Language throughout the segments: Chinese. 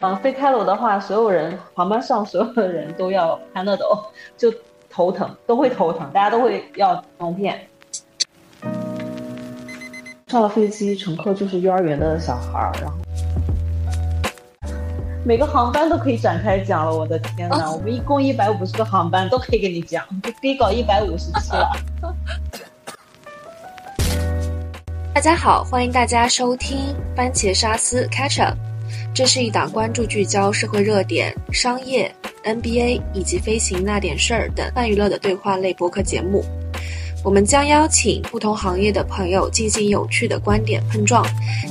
嗯，飞开罗的话，所有人航班上所有的人都要 Panadol，就头疼，都会头疼，大家都会要止痛片。上了飞机，乘客就是幼儿园的小孩儿，然后每个航班都可以展开讲了。我的天呐，我们一共一百五十个航班都可以给你讲，就可以搞一百五十期了。大家好，欢迎大家收听番茄沙司 Catch Up。这是一档关注聚焦社会热点、商业、NBA 以及飞行那点事儿等泛娱乐的对话类播客节目。我们将邀请不同行业的朋友进行有趣的观点碰撞，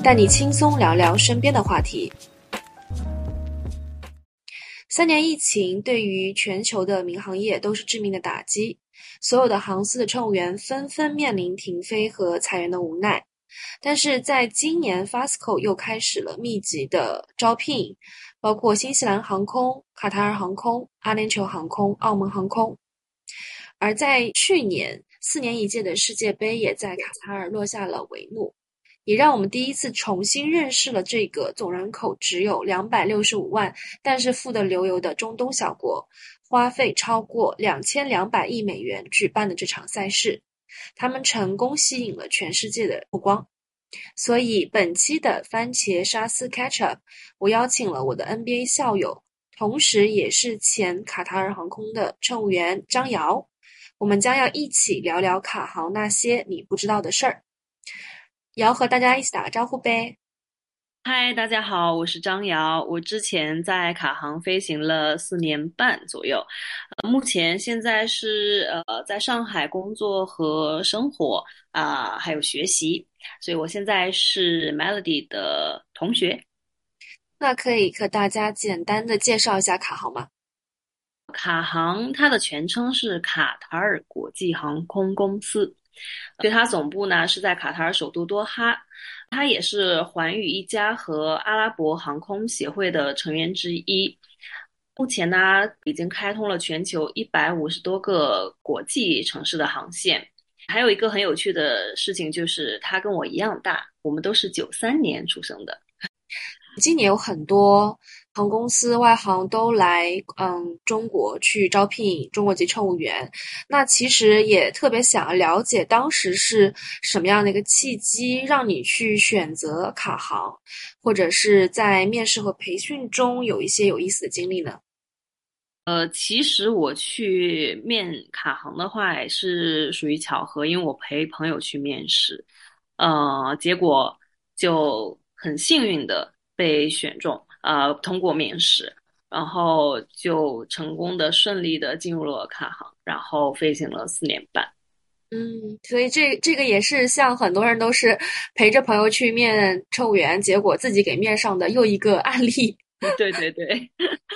带你轻松聊聊身边的话题。三年疫情对于全球的民航业都是致命的打击，所有的航司的乘务员纷纷面临停飞和裁员的无奈。但是在今年，Fasco 又开始了密集的招聘，包括新西兰航空、卡塔尔航空、阿联酋航空、澳门航空。而在去年，四年一届的世界杯也在卡塔尔落下了帷幕，也让我们第一次重新认识了这个总人口只有两百六十五万，但是富得流油的中东小国，花费超过两千两百亿美元举办的这场赛事。他们成功吸引了全世界的目光，所以本期的番茄沙司 Catch Up，我邀请了我的 NBA 校友，同时也是前卡塔尔航空的乘务员张瑶，我们将要一起聊聊卡航那些你不知道的事儿。瑶和大家一起打个招呼呗。嗨，大家好，我是张瑶。我之前在卡航飞行了四年半左右，呃，目前现在是呃在上海工作和生活啊，还有学习，所以我现在是 Melody 的同学。那可以和大家简单的介绍一下卡航吗？卡航它的全称是卡塔尔国际航空公司，对它总部呢是在卡塔尔首都多哈。他也是寰宇一家和阿拉伯航空协会的成员之一。目前呢，已经开通了全球一百五十多个国际城市的航线。还有一个很有趣的事情，就是他跟我一样大，我们都是九三年出生的。今年有很多。航空公司外航都来，嗯，中国去招聘中国籍乘务员。那其实也特别想要了解，当时是什么样的一个契机，让你去选择卡航，或者是在面试和培训中有一些有意思的经历呢？呃，其实我去面卡航的话，也是属于巧合，因为我陪朋友去面试，呃，结果就很幸运的被选中。呃，通过面试，然后就成功的、顺利的进入了卡航，然后飞行了四年半。嗯，所以这这个也是像很多人都是陪着朋友去面乘务员，结果自己给面上的又一个案例。对 对对。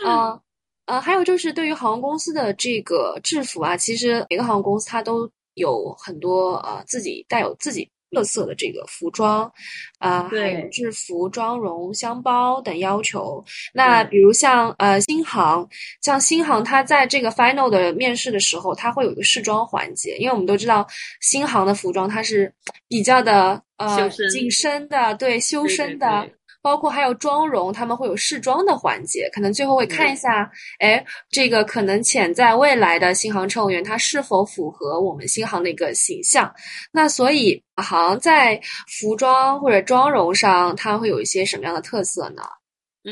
啊呃，还有就是对于航空公司的这个制服啊，其实每个航空公司它都有很多呃自己带有自己。特色的这个服装，啊，还有制服、妆容、箱包等要求。那比如像呃新航，像新航，它在这个 final 的面试的时候，它会有一个试装环节，因为我们都知道新航的服装它是比较的呃紧身的，对修身的。包括还有妆容，他们会有试妆的环节，可能最后会看一下，哎，这个可能潜在未来的新航乘务员他是否符合我们新航的一个形象。那所以，航在服装或者妆容上，它会有一些什么样的特色呢？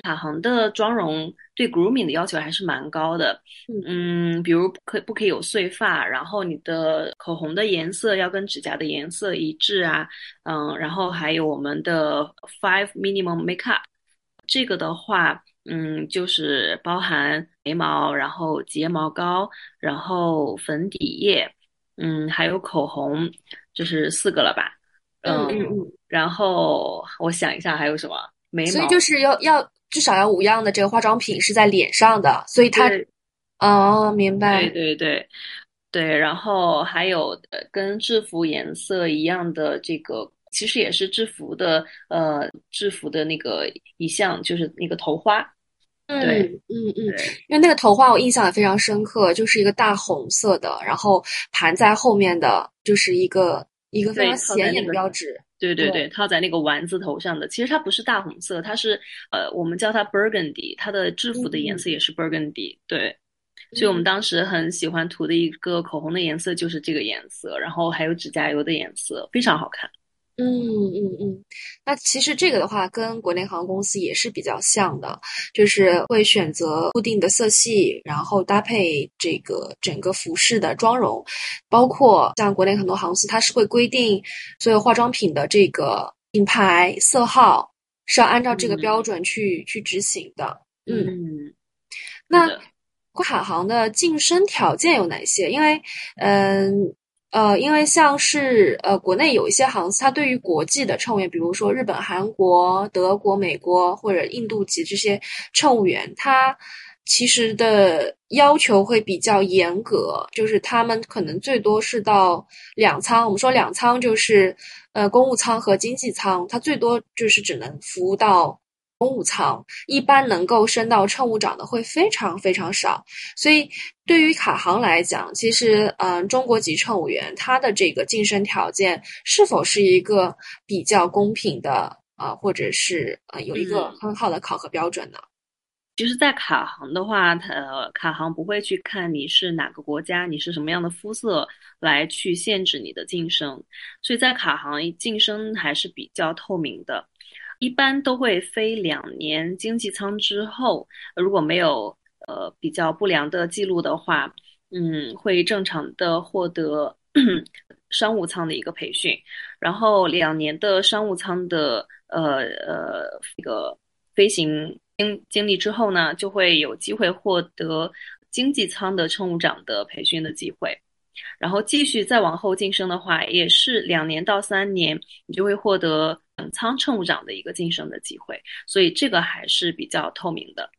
马航的妆容对 grooming 的要求还是蛮高的，嗯，比如可不可以有碎发，然后你的口红的颜色要跟指甲的颜色一致啊，嗯，然后还有我们的 five minimum makeup，这个的话，嗯，就是包含眉毛，然后睫毛膏，然后粉底液，嗯，还有口红，就是四个了吧？嗯嗯嗯，然后我想一下还有什么？眉毛，所以就是要要。至少要五样的这个化妆品是在脸上的，所以它，哦，明白。对对对，对，然后还有呃，跟制服颜色一样的这个，其实也是制服的，呃，制服的那个一项就是那个头花。嗯嗯嗯，因为那个头花我印象也非常深刻，就是一个大红色的，然后盘在后面的，就是一个一个非常显眼的标志。对对对，套在那个丸子头上的，其实它不是大红色，它是呃，我们叫它 burgundy，它的制服的颜色也是 burgundy，对，所以我们当时很喜欢涂的一个口红的颜色就是这个颜色，然后还有指甲油的颜色，非常好看。嗯嗯嗯，那其实这个的话，跟国内航空公司也是比较像的，就是会选择固定的色系，然后搭配这个整个服饰的妆容，包括像国内很多航司，它是会规定所有化妆品的这个品牌色号是要按照这个标准去去执行的。嗯，嗯那跨航的晋升条件有哪些？因为嗯。呃，呃因为像是呃，国内有一些航司，它对于国际的乘务员，比如说日本、韩国、德国、美国或者印度籍这些乘务员，他其实的要求会比较严格，就是他们可能最多是到两舱。我们说两舱就是呃公务舱和经济舱，它最多就是只能服务到。公务舱一般能够升到乘务长的会非常非常少，所以对于卡航来讲，其实嗯，中国籍乘务员他的这个晋升条件是否是一个比较公平的啊，或者是呃有一个很好的考核标准呢？其实，在卡航的话，它卡航不会去看你是哪个国家，你是什么样的肤色来去限制你的晋升，所以在卡航晋升还是比较透明的。一般都会飞两年经济舱之后，如果没有呃比较不良的记录的话，嗯，会正常的获得 商务舱的一个培训，然后两年的商务舱的呃呃这个飞行经经历之后呢，就会有机会获得经济舱的乘务长的培训的机会。然后继续再往后晋升的话，也是两年到三年，你就会获得等舱乘务长的一个晋升的机会。所以这个还是比较透明的。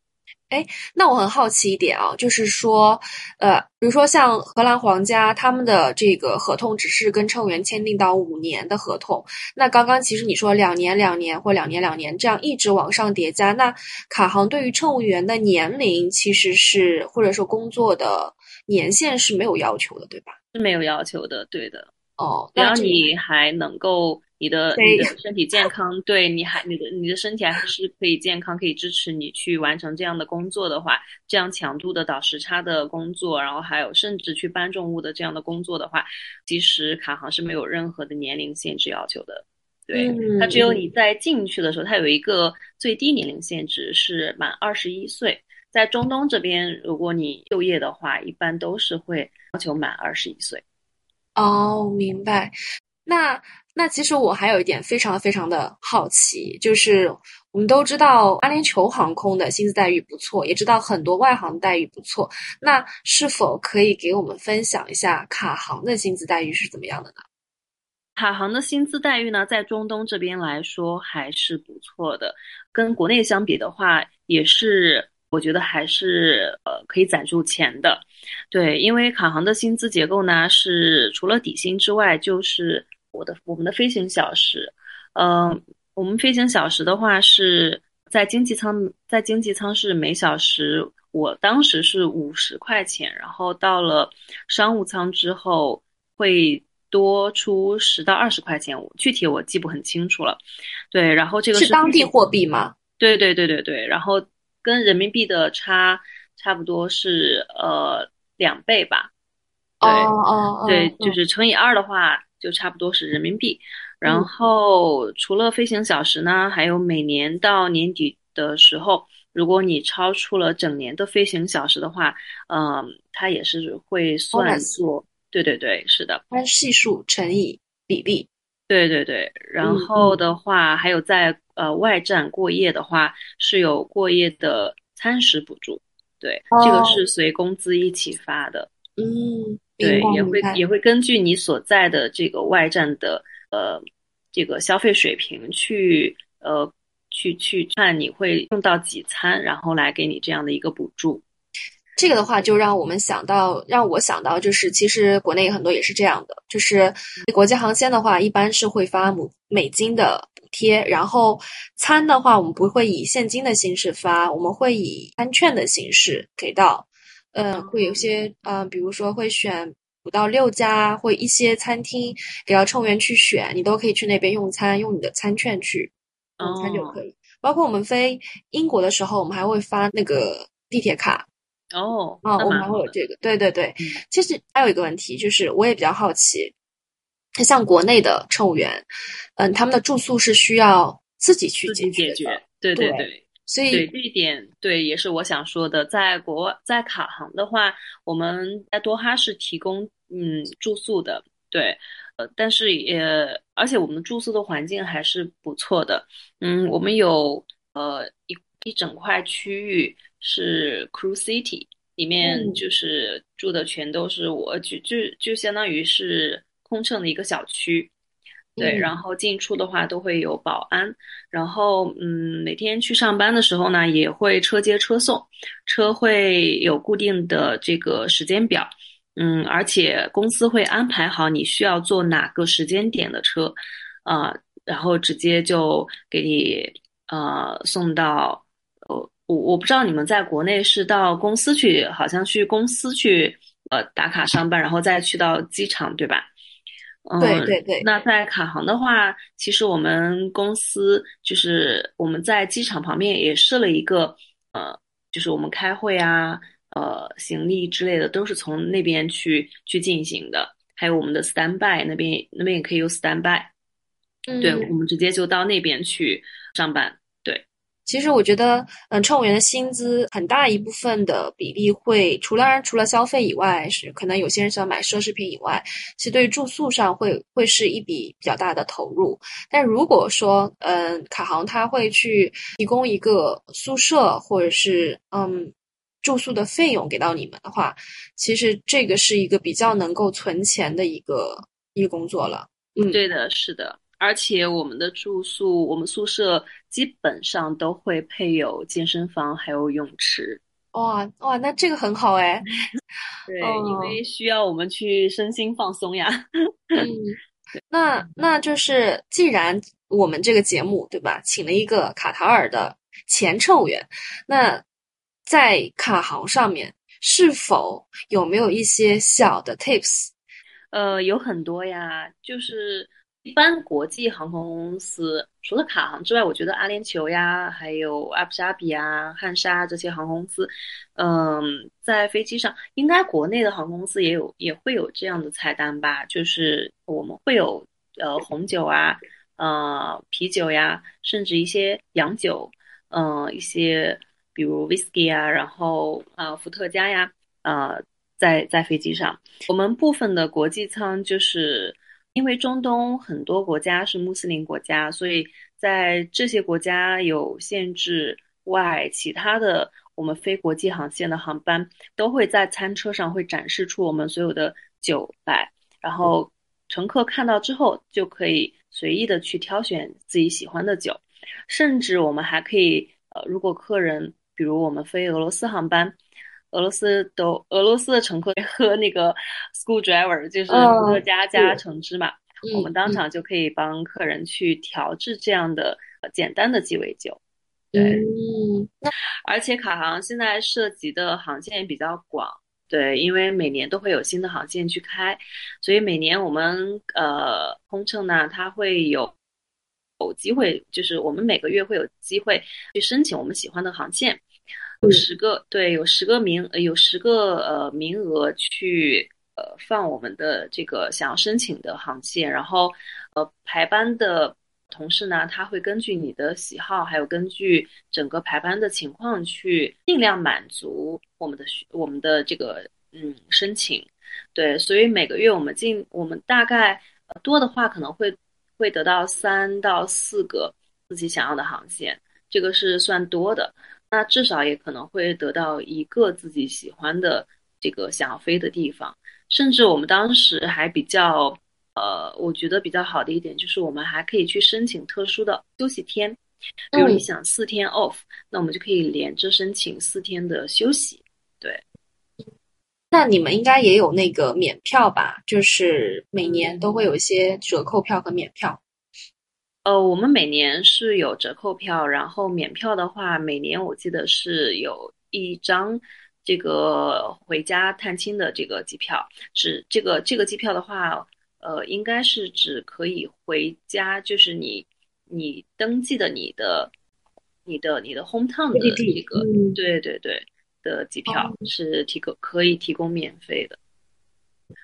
哎，那我很好奇一点啊，就是说，呃，比如说像荷兰皇家他们的这个合同只是跟乘务员签订到五年的合同，那刚刚其实你说两年两年或两年两年这样一直往上叠加，那卡航对于乘务员的年龄其实是或者说工作的。年限是没有要求的，对吧？是没有要求的，对的。哦，只要你还能够，你的你的身体健康，对你还你的你的身体还是可以健康，可以支持你去完成这样的工作的话，这样强度的倒时差的工作，然后还有甚至去搬重物的这样的工作的话，其实卡航是没有任何的年龄限制要求的。对，它只有你在进去的时候，它有一个最低年龄限制是满二十一岁。在中东这边，如果你就业的话，一般都是会要求满二十一岁。哦，明白。那那其实我还有一点非常非常的好奇，就是我们都知道阿联酋航空的薪资待遇不错，也知道很多外航待遇不错。那是否可以给我们分享一下卡航的薪资待遇是怎么样的呢？卡航的薪资待遇呢，在中东这边来说还是不错的，跟国内相比的话，也是。我觉得还是呃可以攒住钱的，对，因为卡航的薪资结构呢是除了底薪之外，就是我的我们的飞行小时，嗯，我们飞行小时的话是在经济舱，在经济舱是每小时，我当时是五十块钱，然后到了商务舱之后会多出十到二十块钱，我具体我记不很清楚了，对，然后这个是当地货币吗？对对对对对，然后。跟人民币的差差不多是呃两倍吧，对哦对，就是乘以二的话就差不多是人民币。然后除了飞行小时呢，还有每年到年底的时候，如果你超出了整年的飞行小时的话，嗯，它也是会算作，对对对，是的，按系数乘以比例。对对对，然后的话还有在呃外站过夜的话是有过夜的餐食补助，对，这个是随工资一起发的。嗯，对，也会也会根据你所在的这个外站的呃这个消费水平去呃去去看你会用到几餐，然后来给你这样的一个补助。这个的话，就让我们想到，让我想到，就是其实国内很多也是这样的，就是国际航线的话，一般是会发美美金的补贴，然后餐的话，我们不会以现金的形式发，我们会以餐券的形式给到，呃，会有些嗯，比如说会选五到六家或一些餐厅给到乘务员去选，你都可以去那边用餐，用你的餐券去用餐就可以。包括我们飞英国的时候，我们还会发那个地铁卡。哦，啊，我们还会有这个，对对对。嗯其实还有一个问题，就是我也比较好奇，像国内的乘务员，嗯，他们的住宿是需要自己去解决的，解决，对对对对。所对以这一点，对也是我想说的。在国外，在卡航的话，我们在多哈是提供嗯住宿的，对，呃，但是也而且我们住宿的环境还是不错的。嗯，我们有呃一一整块区域是 Crew City，里面嗯。就是住的全都是我，就就就相当于是空乘的一个小区。对，嗯。然后进出的话都会有保安，然后嗯，每天去上班的时候呢，也会车接车送，车会有固定的这个时间表，嗯，而且公司会安排好你需要坐哪个时间点的车，啊、然后直接就给你呃送到，呃，我我不知道你们在国内是到公司去，好像去公司去呃打卡上班，然后再去到机场，对吧？嗯，对对对那在卡航的话，其实我们公司就是我们在机场旁边也设了一个呃，就是我们开会啊，呃，行李之类的都是从那边去去进行的。还有我们的 standby 那边那边也可以有 standby，对，嗯我们直接就到那边去上班。其实我觉得，嗯，乘务员的薪资很大一部分的比例会，除了除了消费以外，是可能有些人想买奢侈品以外，其实对于住宿上会会是一笔比较大的投入。但如果说，嗯，卡航它会去提供一个宿舍或者是嗯住宿的费用给到你们的话，其实这个是一个比较能够存钱的一个一个工作了。嗯，对的，是的。而且我们的住宿，我们宿舍基本上都会配有健身房，还有泳池。哇哇，那这个很好哎。对，哦因为需要我们去身心放松呀。嗯，那那就是，既然我们这个节目对吧，请了一个卡塔尔的前乘务员，那在卡航上面是否有没有一些小的 tips？呃，有很多呀，就是一般国际航空公司，除了卡航之外，我觉得阿联酋呀，还有阿布扎比啊、汉莎这些航空公司，嗯，在飞机上，应该国内的航空公司也有也会有这样的菜单吧，就是我们会有呃红酒啊，呃啤酒呀，甚至一些洋酒，嗯、一些比如 whisky 啊，然后呃伏特加呀，呃，在在飞机上。我们部分的国际舱就是因为中东很多国家是穆斯林国家，所以在这些国家有限制外，其他的我们非国际航线的航班都会在餐车上会展示出我们所有的酒来，然后乘客看到之后就可以随意的去挑选自己喜欢的酒，甚至我们还可以，呃，如果客人比如我们飞俄罗斯航班。俄罗斯都俄罗斯的乘客 喝那个 school driver，就是哦伏特加加橙汁嘛，嗯我们当嗯场就可以帮客人去调制这样的呃简单的鸡尾酒。对，嗯，而且卡航现在涉及的航线也比较广，对，因为每年都会有新的航线去开，所以每年我们呃空乘呢，它会有有机会，就是我们每个月会有机会去申请我们喜欢的航线。有十个，对，有十个名，呃有十个呃名额去呃放我们的这个想要申请的航线，然后呃排班的同事呢，他会根据你的喜好，还有根据整个排班的情况去尽量满足我们的需我们的这个嗯申请，对，所以每个月我们尽我们大概呃多的话可能会会得到三到四个自己想要的航线，这个是算多的。那至少也可能会得到一个自己喜欢的这个想要飞的地方，甚至我们当时还比较，呃，我觉得比较好的一点就是我们还可以去申请特殊的休息天，比如你嗯想四天 off，那我们就可以连着申请四天的休息。对，那你们应该也有那个免票吧？就是每年都会有一些折扣票和免票。呃，我们每年是有折扣票，然后免票的话，每年我记得是有一张这个回家探亲的这个机票，是这个这个机票的话，呃，应该是只可以回家，就是你你登记的你的你的你的 hometown 的这个，对对对的机票是提供可以提供免费的。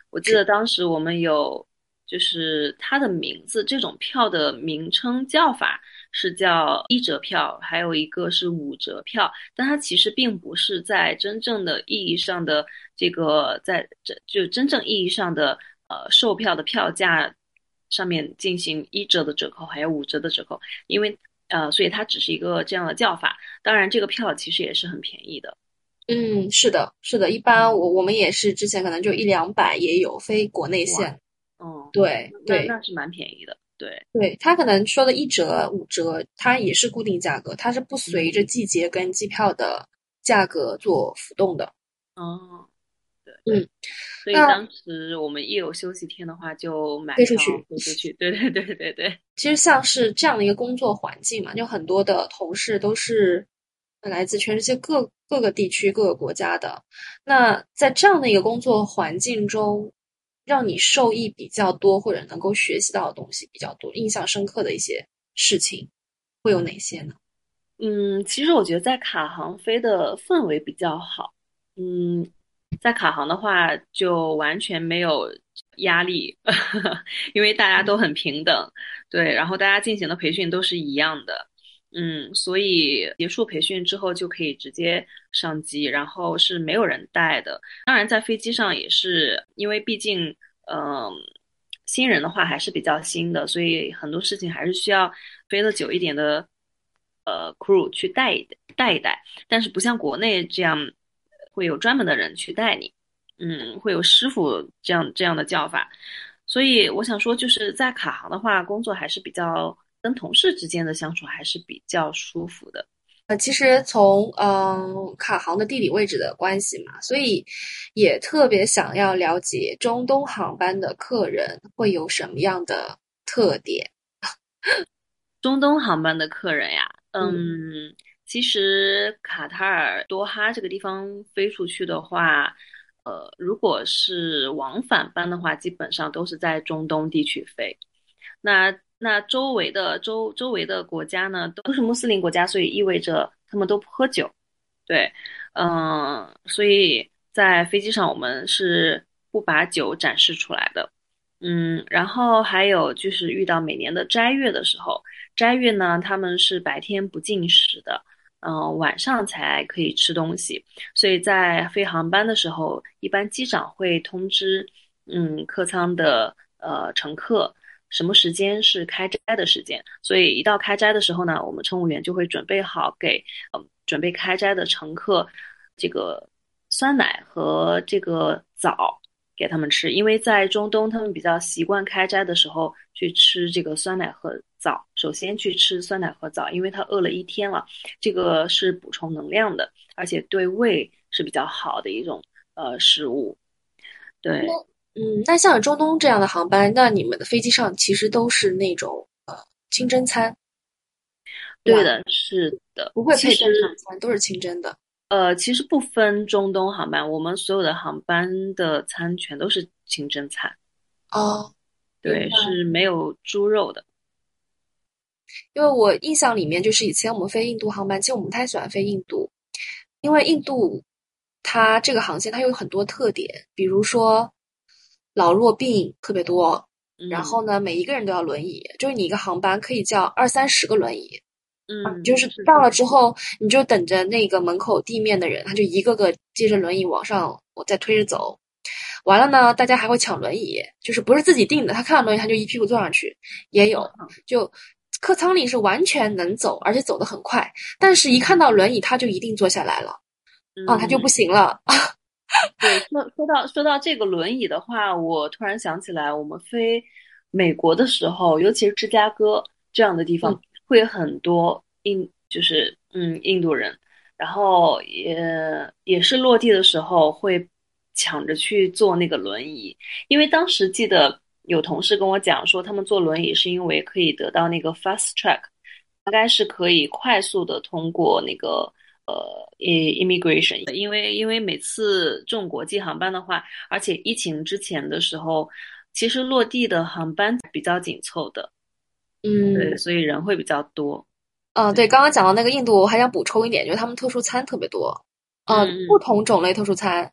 我记得当时我们有。就是它的名字，这种票的名称叫法是叫一折票，还有一个是五折票，但它其实并不是在真正的意义上的这个在这就真正意义上的呃售票的票价上面进行一折的折扣，还有五折的折扣，因为呃，所以它只是一个这样的叫法。当然，这个票其实也是很便宜的。嗯，是的，是的，一般我我们也是之前可能就一两百也有非国内线。哦，对对，那是蛮便宜的。对对，他可能说的一折五折，它也是固定价格，它是不随着季节跟机票的价格做浮动的。哦，对，嗯，所以当时我们一有休息天的话，就买出去，飞出去。对对对对对。其实像是这样的一个工作环境嘛，就很多的同事都是来自全世界各各个地区、各个国家的。那在这样的一个工作环境中，让你受益比较多，或者能够学习到的东西比较多，印象深刻的一些事情会有哪些呢？嗯，其实我觉得在卡航飞的氛围比较好。嗯，在卡航的话就完全没有压力，因为大家都很平等，对，然后大家进行的培训都是一样的。嗯，所以结束培训之后就可以直接上机，然后是没有人带的。当然，在飞机上也是，因为毕竟，嗯，新人的话还是比较新的，所以很多事情还是需要飞得久一点的，呃，crew 去带一带一带。但是不像国内这样会有专门的人去带你，嗯，会有师傅这样这样的叫法。所以我想说，就是在卡航的话，工作还是比较。跟同事之间的相处还是比较舒服的。呃，其实从嗯卡航的地理位置的关系嘛，所以也特别想要了解中东航班的客人会有什么样的特点。中东航班的客人呀，嗯，其实卡塔尔多哈这个地方飞出去的话，呃，如果是往返班的话，基本上都是在中东地区飞。那那周围的周周围的国家呢，都是穆斯林国家，所以意味着他们都不喝酒，对，嗯，所以在飞机上我们是不把酒展示出来的，嗯，然后还有就是遇到每年的斋月的时候，斋月呢，他们是白天不进食的，嗯，晚上才可以吃东西，所以在飞航班的时候，一般机长会通知，嗯，客舱的呃乘客。什么时间是开斋的时间？所以一到开斋的时候呢，我们乘务员就会准备好给嗯准备开斋的乘客这个酸奶和这个枣给他们吃，因为在中东他们比较习惯开斋的时候去吃这个酸奶和枣。首先去吃酸奶和枣，因为他饿了一天了，这个是补充能量的，而且对胃是比较好的一种呃食物。对。嗯，那像中东这样的航班，那你们的飞机上其实都是那种呃清真餐，对的，是的，不会配正常餐，都是清真的。呃，其实不分中东航班，我们所有的航班的餐全都是清真餐。哦，对，是没有猪肉的。因为我印象里面，就是以前我们飞印度航班，其实我们不太喜欢飞印度，因为印度它这个航线它有很多特点，比如说。老弱病特别多，然后呢，每一个人都要轮椅，就是你一个航班可以叫二三十个轮椅，嗯，就是到了之后，你就等着那个门口地面的人，他就一个个接着轮椅往上，我再推着走，完了呢，大家还会抢轮椅，就是不是自己定的，他看到轮椅他就一屁股坐上去，也有，就客舱里是完全能走，而且走得很快，但是一看到轮椅他就一定坐下来了，啊，他就不。行了。对，说说到说到这个轮椅的话，我突然想起来，我们飞美国的时候，尤其是芝加哥这样的地方，会很多印，就是嗯印度人，然后也也是落地的时候会抢着去坐那个轮椅，因为当时记得有同事跟我讲说，他们坐轮椅是因为可以得到那个 fast track，应该是可以快速的通过那个呃，immigration，因为因为每次这种国际航班的话，而且疫情之前的时候，其实落地的航班比较紧凑的，嗯，对，所以人会比较多。嗯，对，刚刚讲到那个印度，我还想补充一点，就是他们特殊餐特别多，嗯，不同种类特殊餐，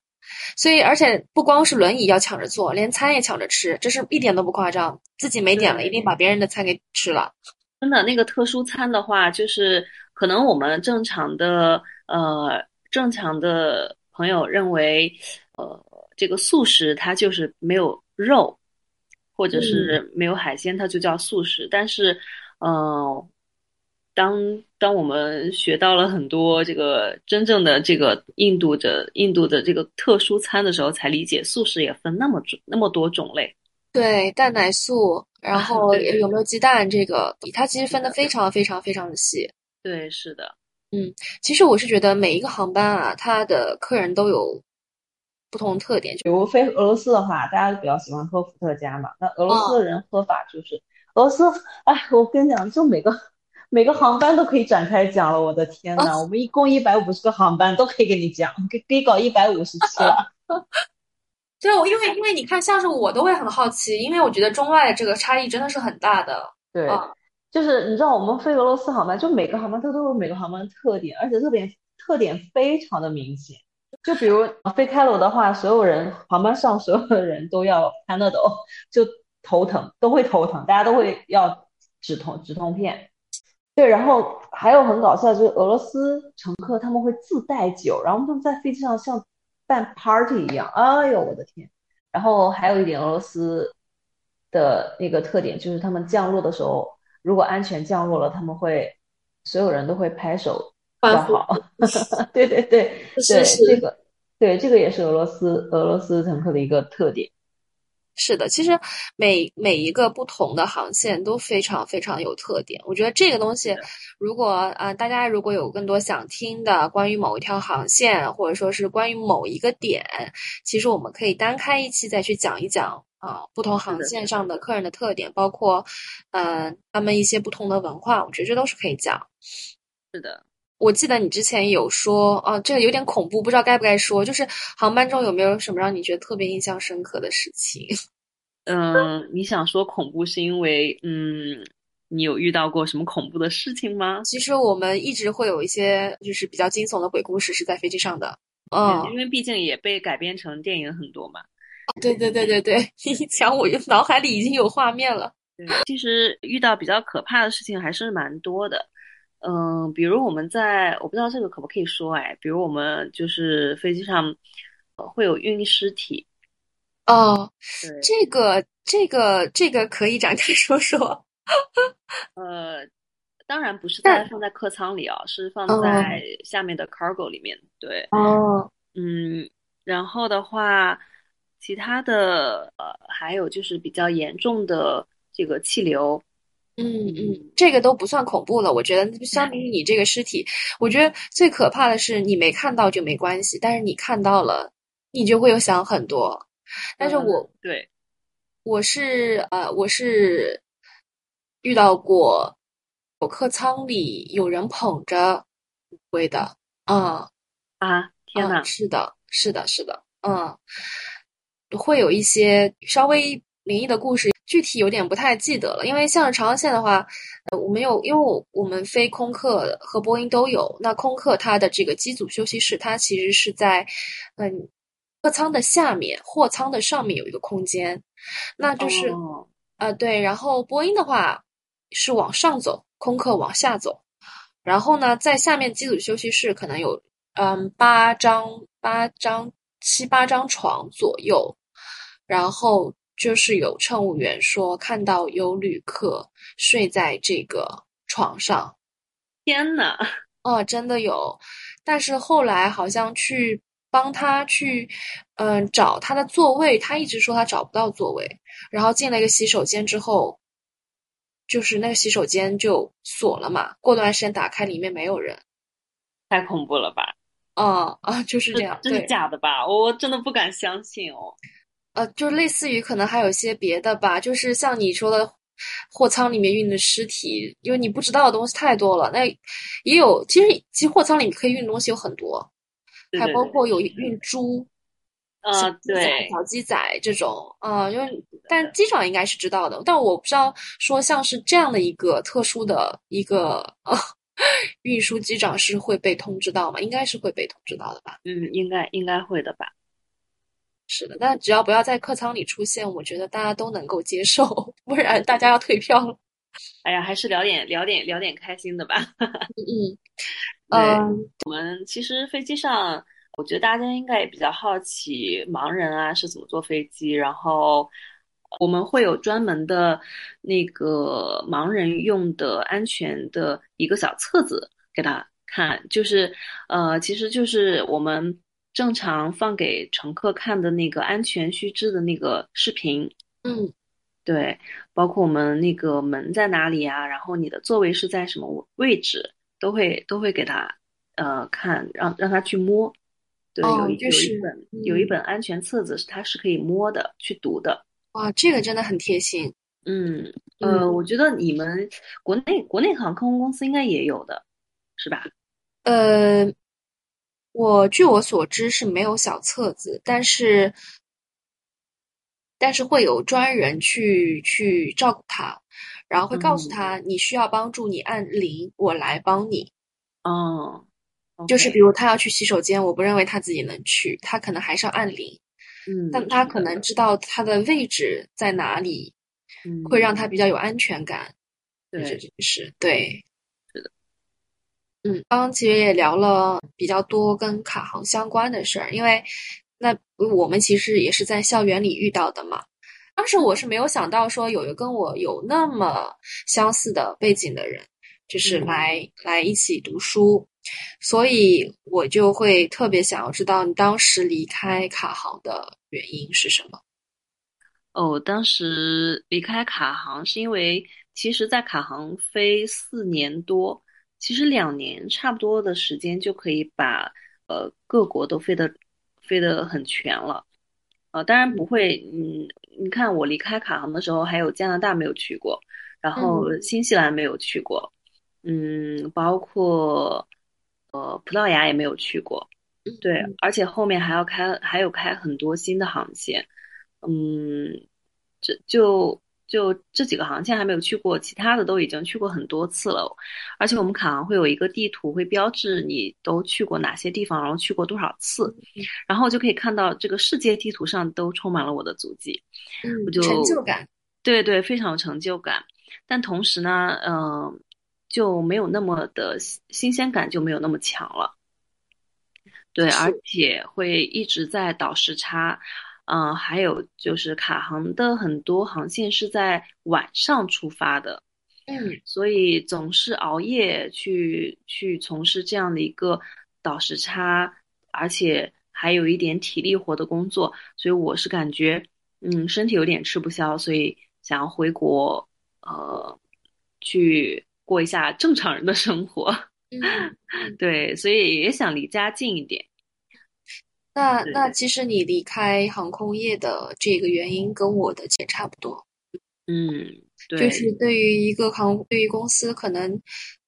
所以而且不光是轮椅要抢着坐，连餐也抢着吃，这是一点都不夸张，自己没点了，一定把别人的餐给吃了。真的，那个特殊餐的话，就是可能我们正常的呃正常的朋友认为，呃，这个素食它就是没有肉，或者是没有海鲜，它就叫素食。但是，嗯，当当我们学到了很多这个真正的这个印度的印度的这个特殊餐的时候，才理解素食也分那么种那么多种类。对，蛋奶素。然后有没有鸡蛋？这个它其实分的非常非常非常的细。对，是的，嗯，其实我是觉得每一个航班啊，它的客人都有不同特点。比如飞俄罗斯的话，大家比较喜欢喝伏特加嘛。那俄罗斯的人喝法就是，俄罗斯，哎，我跟你讲，就每个每个航班都可以展开讲了。我的天呐，我们一共一百五十个航班都可以给你讲，给给搞一百五十期了。对，我因为因为你看，像是我都会很好奇，因为我觉得中外这个差异真的是很大的。对，就是你知道，我们飞俄罗斯航班，就每个航班它都有每个航班的特点，而且特点特点非常的明显。就比如飞开罗的话，所有人航班上所有的人都要看的抖就头疼，都会头疼，大家都会要止痛止痛片。对，然后还有很搞笑，就是俄罗斯乘客他们会自带酒，然后他们在飞机上像。办 party 一样，哎呦我的天！然后还有一点俄罗斯的那个特点，就是他们降落的时候，如果安全降落了，他们会所有人都会拍手欢呼。对对对对，这个对这个也是俄罗斯俄罗斯乘客的一个特点。是的，其实每每一个不同的航线都非常非常有特点。我觉得这个东西，如果啊大家如果有更多想听的关于某一条航线，或者说是关于某一个点，其实我们可以单开一期再去讲一讲啊不同航线上的客人的特点，包括嗯他们一些不同的文化，我觉得这都是可以讲。是的。我记得你之前有说，啊，这个有点恐怖，不知道该不该说。就是航班中有没有什么让你觉得特别印象深刻的事情？嗯，你想说恐怖是因为，嗯，你有遇到过什么恐怖的事情吗？其实我们一直会有一些就是比较惊悚的鬼故事是在飞机上的，嗯，因为毕竟也被改编成电影很多嘛。对对对对对，一讲我脑海里已经有画面了。对，其实遇到比较可怕的事情还是蛮多的。嗯，比如我们在，我不知道这个可不可以说，哎，比如我们就是飞机上，呃，会有运尸体。哦，这个这个这个可以展开说说。呃，当然不是在放在客舱里啊，是放在下面的 cargo 里面。对。哦。嗯，然后的话，其他的呃，还有就是比较严重的这个气流。嗯嗯，这个都不算恐怖了。我觉得相比于你这个尸体，我觉得最可怕的是你没看到就没关系，但是你看到了，你就会有想很多。但是我对，我是呃，我是遇到过，有客舱里有人捧着骨灰的，嗯啊，天呐，是的，是的，是的，嗯，会有一些稍微灵异的故事。具体有点不太记得了，因为像长航线的话，呃，我们有，因为我我们飞空客和波音都有。那空客它的这个机组休息室，它其实是在，嗯，客舱的下面，货舱的上面有一个空间，那就是，呃，对。然后波音的话是往上走，空客往下走。然后呢，在下面机组休息室可能有，嗯，八张、八张、七八张床左右，然后。就是有乘务员说看到有旅客睡在这个床上，天呐，哦，真的有，但是后来好像去帮他去，嗯，找他的座位，他一直说他找不到座位，然后进了一个洗手间之后，就是那个洗手间就锁了嘛，过段时间打开，里面没有人，太恐怖了吧？啊啊，就是这样，这是假的吧？我真的不敢相信哦。呃，就类似于可能还有一些别的吧，就是像你说的货舱里面运的尸体，因为你不知道的东西太多了。那也有，其实其实货舱里面可以运的东西有很多，还包括有运猪。呃，对，小鸡仔这种，啊，因为但机长应该是知道的，但我不知道说像是这样的一个特殊的一个呃 运输机长是会被通知到吗？应该是会被通知到的吧？嗯，应该应该会的吧？是的，但只要不要在客舱里出现，我觉得大家都能够接受，不然大家要退票了。哎呀，还是聊点聊点聊点开心的吧。嗯嗯，我们其实飞机上。我觉得大家应该也比较好奇盲人啊是怎么坐飞机，然后我们会有专门的那个盲人用的安全的一个小册子给他看，就是呃，其实就是我们正常放给乘客看的那个安全须知的那个视频。嗯，对，包括我们那个门在哪里啊，然后你的座位是在什么位置，都会都会给他呃看，让让他去摸。对，有一有一本有一本安全册子，是它是可以摸的，去读的。哇，这个真的很贴心。嗯，呃，我觉得你们国内国内航空公司应该也有的，是吧？呃，我据我所知是没有小册子，但是但是会有专人去去照顾他，然后会告诉他你需要帮助，你按铃，我来帮你。哦。就是比如他要去洗手间，我不认为他自己能去，他可能还是要按铃，嗯，但他可能知道他的位置在哪里，嗯，会让他比较有安全感，对，这是对，嗯，刚刚其实也聊了比较多跟卡行相关的事儿，因为那我们其实也是在校园里遇到的嘛，当时我是没有想到说有一个跟我有那么相似的背景的人，就是来来一起读书。所以我就会特别想要知道你当时离开卡行的原因是什么？哦，当时离开卡航是因为，其实，在卡航飞四年多，其实两年差不多的时间就可以把呃各国都飞得飞得很全了。呃，当然不会，嗯，你看我离开卡航的时候，还有加拿大没有去过，然后新西兰没有去过，嗯，包括。呃，葡萄牙也没有去过，对，而且后面还要开，还有开很多新的航线，嗯，这就就这几个航线还没有去过，其他的都已经去过很多次了。而且我们卡航会有一个地图，会标志你都去过哪些地方，然后去过多少次，然后就可以看到这个世界地图上都充满了我的足迹，我就成就感，对对，非常有成就感。但同时呢，嗯。就没有那么的新鲜感，就没有那么强了。对，而且会一直在倒时差，嗯，还有就是卡航的很多航线是在晚上出发的，嗯，所以总是熬夜去去从事这样的一个倒时差，而且还有一点体力活的工作，所以我是感觉，嗯，身体有点吃不消，所以想要回国，呃，去。过一下正常人的生活，对，所以也想离家近一点。那那其实你离开航空业的这个原因跟我的也差不多。嗯，对，就是对于一个航，对于公司可能。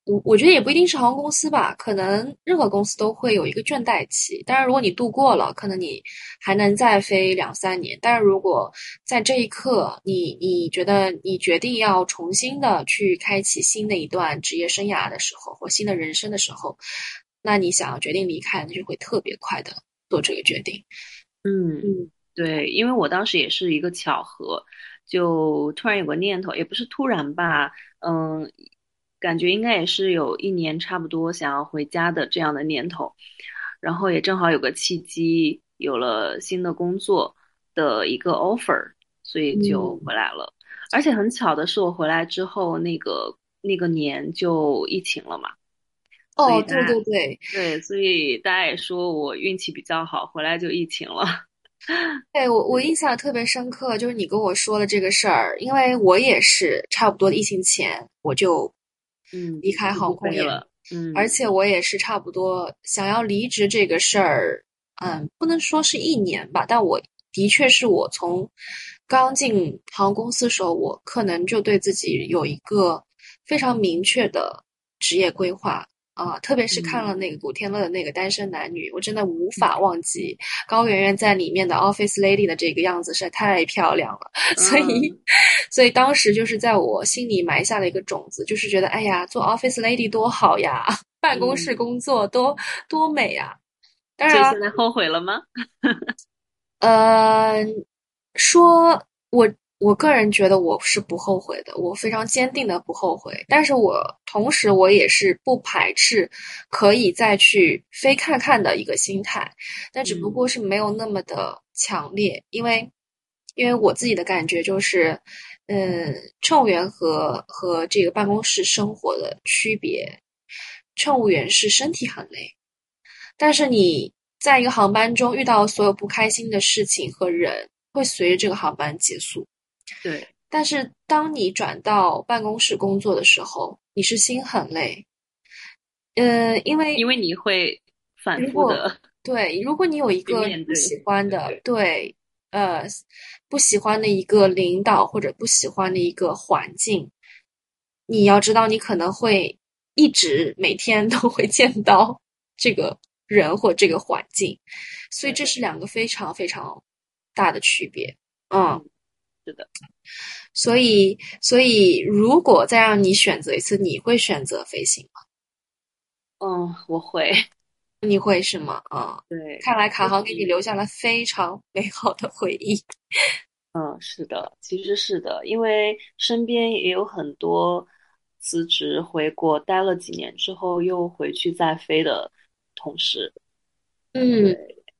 我我觉得也不一定是航空公司吧，可能任何公司都会有一个倦怠期。当然，如果你度过了，可能你还能再飞两三年。但是如果在这一刻，你你觉得你决定要重新的去开启新的一段职业生涯的时候，或新的人生的时候，那你想要决定离开，那就会特别快的做这个决定。嗯嗯，对，因为我当时也是一个巧合，就突然有个念头，也不是突然吧，嗯。感觉应该也是有一年差不多想要回家的这样的念头，然后也正好有个契机，有了新的工作的一个 offer，所以就回来了。而且很巧的是，我回来之后，那个那个年就疫情了嘛。哦，对对对对，所以大家也说我运气比较好，回来就疫情了。对我我印象特别深刻，就是你跟我说的这个事儿，因为我也是差不多疫情前我就。嗯，离开航空业了。嗯，而且我也是差不多想要离职这个事儿，嗯，不能说是一年吧，但我的确是我从刚进航空公司的时候，我可能就对自己有一个非常明确的职业规划啊，特别是看了那个古天乐的那个《单身男女》，我真的无法忘记高圆圆在里面的 Office Lady 的这个样子实在太漂亮了，所以，所以当时就是在我心里埋下了一个种子，就是觉得哎呀，做 Office Lady 多好呀，办公室工作多多美呀！当然，现在后悔了吗？呃。说，我我个人觉得我是不后悔的，我非常坚定的不后悔。但是我同时我也是不排斥可以再去飞看看的一个心态，但只不过是没有那么的强烈，因为因为我自己的感觉就是，嗯，乘务员和和这个办公室生活的区别，乘务员是身体很累，但是你在一个航班中遇到所有不开心的事情和人。会随着这个航班结束，对。但是当你转到办公室工作的时候，你是心很累，呃，因为因为你会反复的对。如果你有一个不喜欢的，对，呃，不喜欢的一个领导或者不喜欢的一个环境，你要知道，你可能会一直每天都会见到这个人或这个环境，所以这是两个非常非常。大的区别，嗯，是的，所以，所以如果再让你选择一次，你会选择飞行吗？嗯，我会，你会是吗？啊，对，看来卡航给你留下了非常 美好的回忆。嗯，是的，其实是的，因为身边也有很多辞职回国待了几年之后又回去再飞的同事。嗯，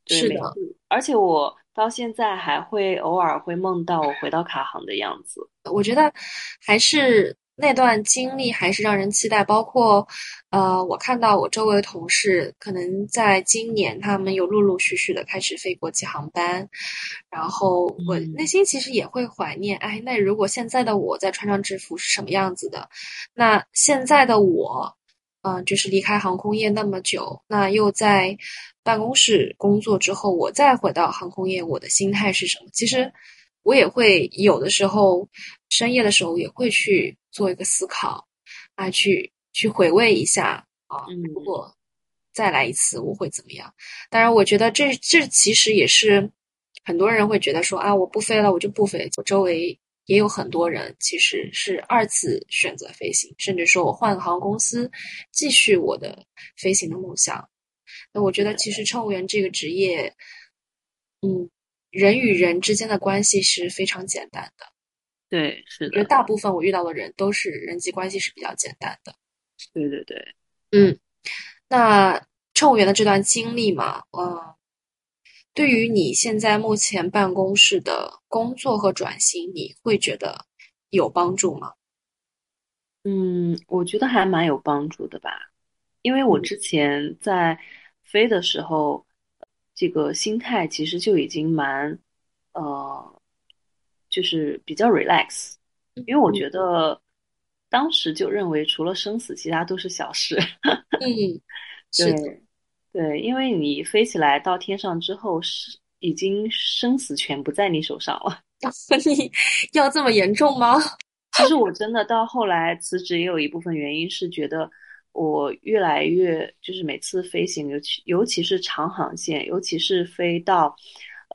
是的，而且我。到现在还会偶尔会梦到我回到卡航的样子。我觉得还是那段经历还是让人期待。包括呃，我看到我周围的同事，可能在今年他们有陆陆续续的开始飞国际航班，然后我内心其实也会怀念。哎，那如果现在的我再穿上制服是什么样子的？那现在的我，嗯，就是离开航空业那么久，那又在。办公室工作之后，我再回到航空业，我的心态是什么？其实我也会有的时候深夜的时候也会去做一个思考啊，去去回味一下啊，如果再来一次，我会怎么样？当然，我觉得这这其实也是很多人会觉得说啊，我不飞了，我就不飞。我周围也有很多人其实是二次选择飞行，甚至说我换个航空公司继续我的飞行的梦想。那我觉得，其实乘务员这个职业，嗯，人与人之间的关系是非常简单的。对，是的。因为大部分我遇到的人都是人际关系是比较简单的。对对对，嗯。那乘务员的这段经历嘛，嗯，对于你现在目前办公室的工作和转型，你会觉得有帮助吗？嗯，我觉得还蛮有帮助的吧，因为我之前在。飞的时候，这个心态其实就已经蛮，呃，就是比较 relax，因为我觉得当时就认为除了生死，其他都是小事。嗯，对，对，因为你飞起来到天上之后，是已经生死权不在你手上了。你要这么严重吗？其实我真的到后来辞职，也有一部分原因是觉得。我越来越就是每次飞行，尤其尤其是长航线，尤其是飞到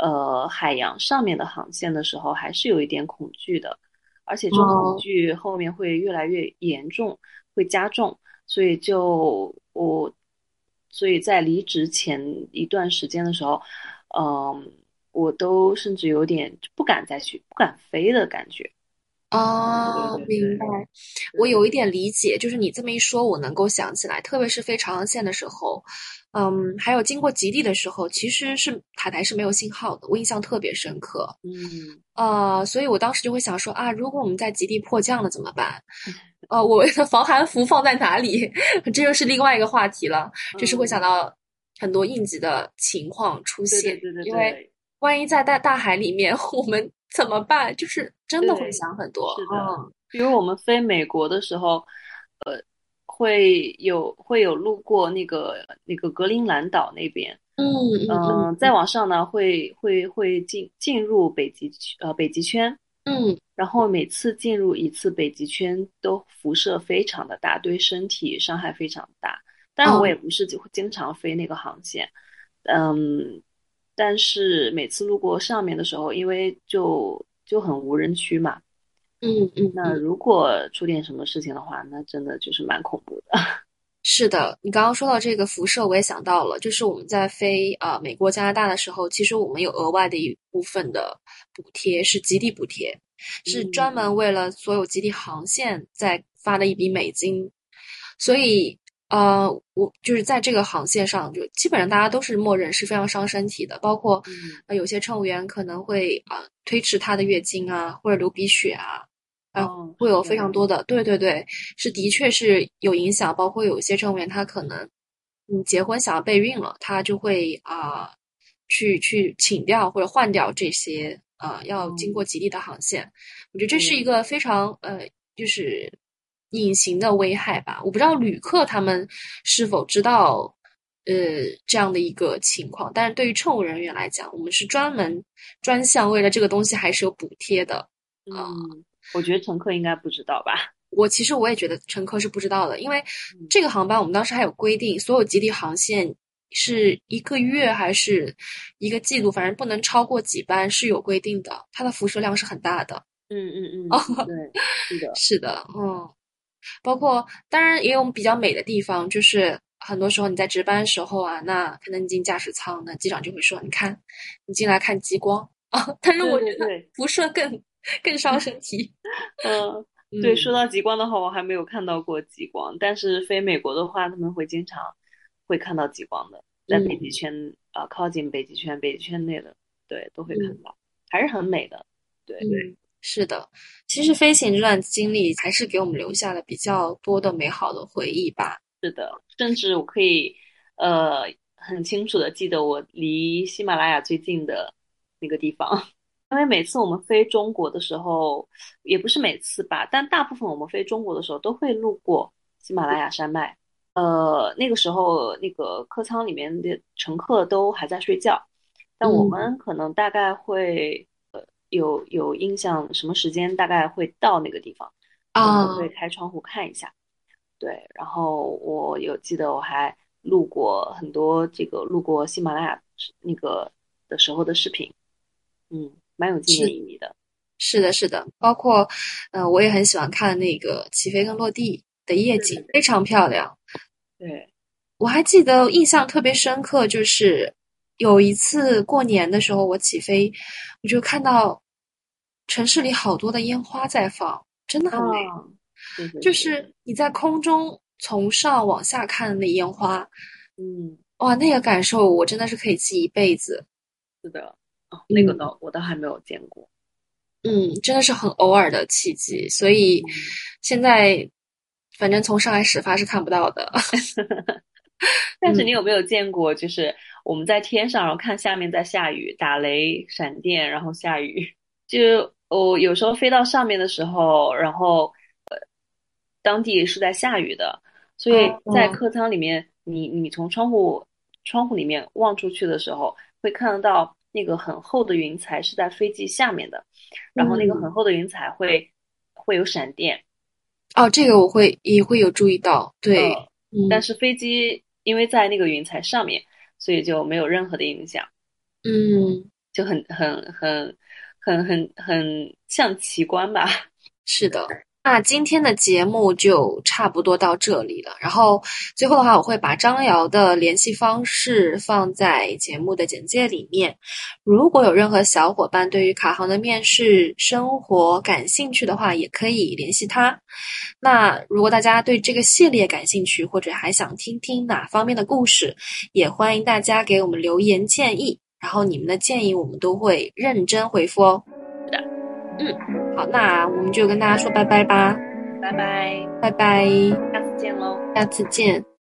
呃海洋上面的航线的时候，还是有一点恐惧的，而且这种恐惧后面会越来越严重，会加重，所以就我所以在离职前一段时间的时候，嗯，我都甚至有点不敢再去不敢飞的感觉。哦，明白。我有一点理解，就是你这么一说，我能够想起来，特别是飞长航线的时候，嗯，还有经过极地的时候，其实是塔台是没有信号的，我印象特别深刻。嗯，呃，所以我当时就会想说啊，如果我们在极地迫降了怎么办？呃，我的 防寒服放在哪里？这又是另外一个话题了，就是会想到很多应急的情况出现，对对对，因为万一在大大海里面，我们。怎么办？就是真的会想很多。是的，比如我们飞美国的时候，呃，会有会有路过那个那个格陵兰岛那边，嗯嗯嗯，再往上呢会会会进进入北极呃北极圈，嗯然后每次进入一次北极圈都辐射非常的大，对身体伤害非常大。当然我也不是就经常飞那个航线，嗯，但是每次路过上面的时候，因为就就很无人区嘛，嗯嗯，那如果出点什么事情的话，那真的就是蛮恐怖的。是的，你刚刚说到这个辐射，我也想到了，就是我们在飞啊、呃美国、加拿大的时候，其实我们有额外的一部分的补贴，是极地补贴，是专门为了所有极地航线在发的一笔美金，所以呃，我就是在这个航线上，就基本上大家都是默认是非常伤身体的，包括嗯。呃有些乘务员可能会啊、呃推迟他的月经啊，或者流鼻血啊，会有非常多的，对对对，是的确是有影响。包括有一些乘务员他可能嗯结婚想要备孕了，他就会啊、去去请掉或者换掉这些呃要经过极地的航线。我觉得这是一个非常呃就是隐形的危害吧。我不知道旅客他们是否知道。呃，这样的一个情况，但是对于乘务人员来讲，我们是专门专项为了这个东西还是有补贴的。嗯，我觉得乘客应该不知道吧？我其实我也觉得乘客是不知道的，因为嗯。这个航班我们当时还有规定，所有极地航线是一个月还是一个季度，反正不能超过几班是有规定的，它的辐射量是很大的。嗯嗯哦嗯，对，是的，是的，嗯，包括当然也有比较美的地方，就是很多时候你在值班时候啊，那可能你进驾驶舱，那机长就会说，你看你进来看极光。啊，但是我觉得辐射更 更伤身体。嗯。对，嗯说到极光的话，我还没有看到过极光，但是飞美国的话，他们会经常会看到极光的，在北极圈啊、呃靠近北极圈、北极圈内的，对，都会看到，还是很美的。对对，嗯，是的，其实飞行这段经历还是给我们留下了比较多的美好的回忆吧。是的，甚至我可以呃很清楚的记得我离喜马拉雅最近的那个地方。因为每次我们飞中国的时候，也不是每次吧，但大部分我们飞中国的时候都会路过喜马拉雅山脉。呃，那个时候那个客舱里面的乘客都还在睡觉，但我们可能大概会呃有有印象，什么时间大概会到那个地方，啊，会开窗户看一下。对，然后我有记得我还录过很多这个路过喜马拉雅那个的时候的视频，嗯，蛮有纪念是意义的。是的，是的，包括，呃，我也很喜欢看那个起飞跟落地的夜景，非常漂亮。对，我还记得印象特别深刻，就是有一次过年的时候，我起飞，我就看到城市里好多的烟花在放，真的很美。啊，对对对就是你在空中从上往下看那烟花，嗯，哇，那个感受我真的是可以记一辈子。是的，哦，那个嗯倒我倒还没有见过。嗯，真的是很偶尔的契机，所以现在反正从上海始发是看不到的。但是你有没有见过，就是我们在天上，然后看下面在下雨，打雷、闪电，然后下雨。就我有时候飞到上面的时候，然后呃，当地是在下雨的，所以哦在客舱里面，你你从窗户窗户里面望出去的时候，会看得到那个很厚的云彩是在飞机下面的，然后那个嗯很厚的云彩会会有闪电，哦，这个我会也会有注意到，对，呃嗯，但是飞机因为在那个云彩上面，所以就没有任何的影响，嗯，就很很很很很很像奇观吧。是的。那今天的节目就差不多到这里了。然后最后的话，我会把张瑶的联系方式放在节目的简介里面。如果有任何小伙伴对于卡航的面试生活感兴趣的话，也可以联系他。那如果大家对这个系列感兴趣，或者还想听听哪方面的故事，也欢迎大家给我们留言建议。然后你们的建议我们都会认真回复哦。是的，嗯，好，那我们就跟大家说拜拜吧，拜拜，拜拜，下次见喽。下次见。